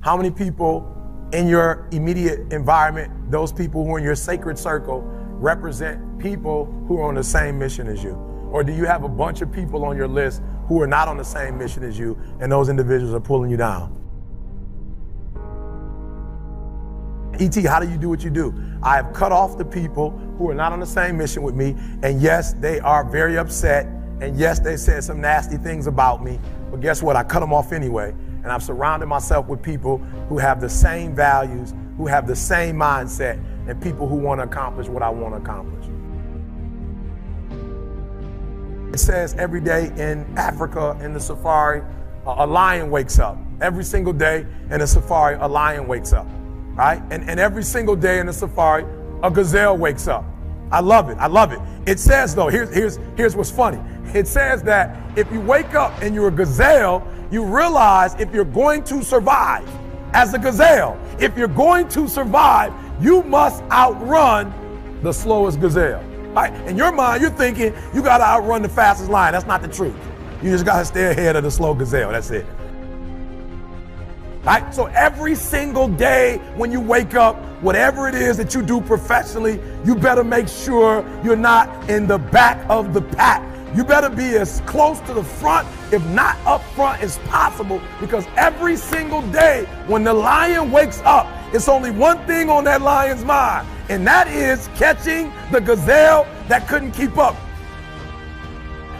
How many people in your immediate environment, those people who are in your sacred circle, represent people who are on the same mission as you? Or do you have a bunch of people on your list who are not on the same mission as you, and those individuals are pulling you down? ET, how do you do what you do? I have cut off the people who are not on the same mission with me, and yes, they are very upset, and yes, they said some nasty things about me, but guess what? I cut them off anyway and I've surrounded myself with people who have the same values, who have the same mindset, and people who want to accomplish what I want to accomplish. It says every day in Africa, in the safari, a lion wakes up. Every single day in the safari, a lion wakes up, right? And, and every single day in the safari, a gazelle wakes up. I love it. I love it. It says, though, here's, here's, here's what's funny. It says that if you wake up and you're a gazelle, you realize if you're going to survive as a gazelle, if you're going to survive, you must outrun the slowest gazelle. Right? In your mind, you're thinking you got to outrun the fastest lion. That's not the truth. You just got to stay ahead of the slow gazelle. That's it. Right? So every single day when you wake up, whatever it is that you do professionally, you better make sure you're not in the back of the pack. You better be as close to the front, if not up front, as possible because every single day when the lion wakes up, it's only one thing on that lion's mind, and that is catching the gazelle that couldn't keep up.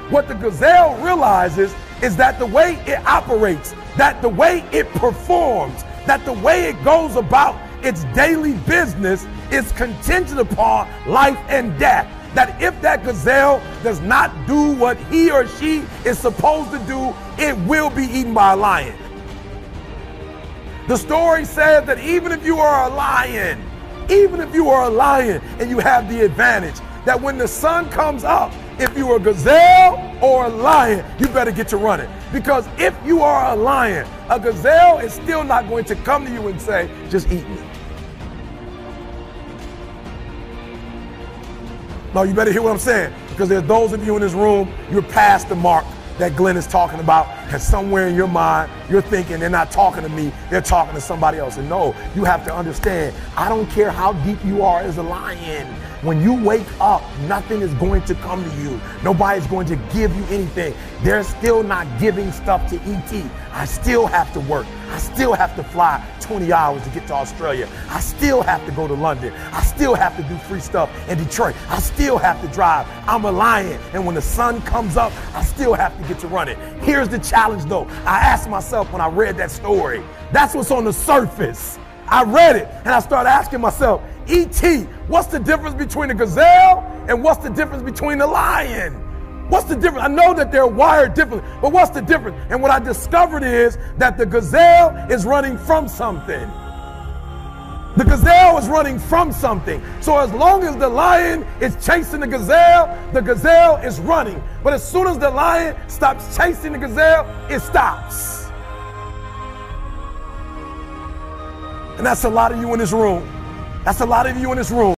What the gazelle realizes is that the way it operates, that the way it performs, that the way it goes about its daily business is contingent upon life and death that if that gazelle does not do what he or she is supposed to do, it will be eaten by a lion. The story says that even if you are a lion, even if you are a lion and you have the advantage, that when the sun comes up, if you are a gazelle or a lion, you better get to running. Because if you are a lion, a gazelle is still not going to come to you and say, just eat me. No, you better hear what I'm saying because there's those of you in this room, you're past the mark that Glenn is talking about, and somewhere in your mind, you're thinking they're not talking to me, they're talking to somebody else. And no, you have to understand, I don't care how deep you are as a lion. When you wake up, nothing is going to come to you. Nobody's going to give you anything. They're still not giving stuff to ET. I still have to work. I still have to fly 20 hours to get to Australia. I still have to go to London. I still have to do free stuff in Detroit. I still have to drive. I'm a lion. And when the sun comes up, I still have to get to running. Here's the challenge though. I asked myself when I read that story, that's what's on the surface. I read it and I started asking myself, E.T., what's the difference between a gazelle and what's the difference between a lion? What's the difference? I know that they're wired differently, but what's the difference? And what I discovered is that the gazelle is running from something. The gazelle is running from something. So as long as the lion is chasing the gazelle, the gazelle is running. But as soon as the lion stops chasing the gazelle, it stops. And that's a lot of you in this room. That's a lot of you in this room.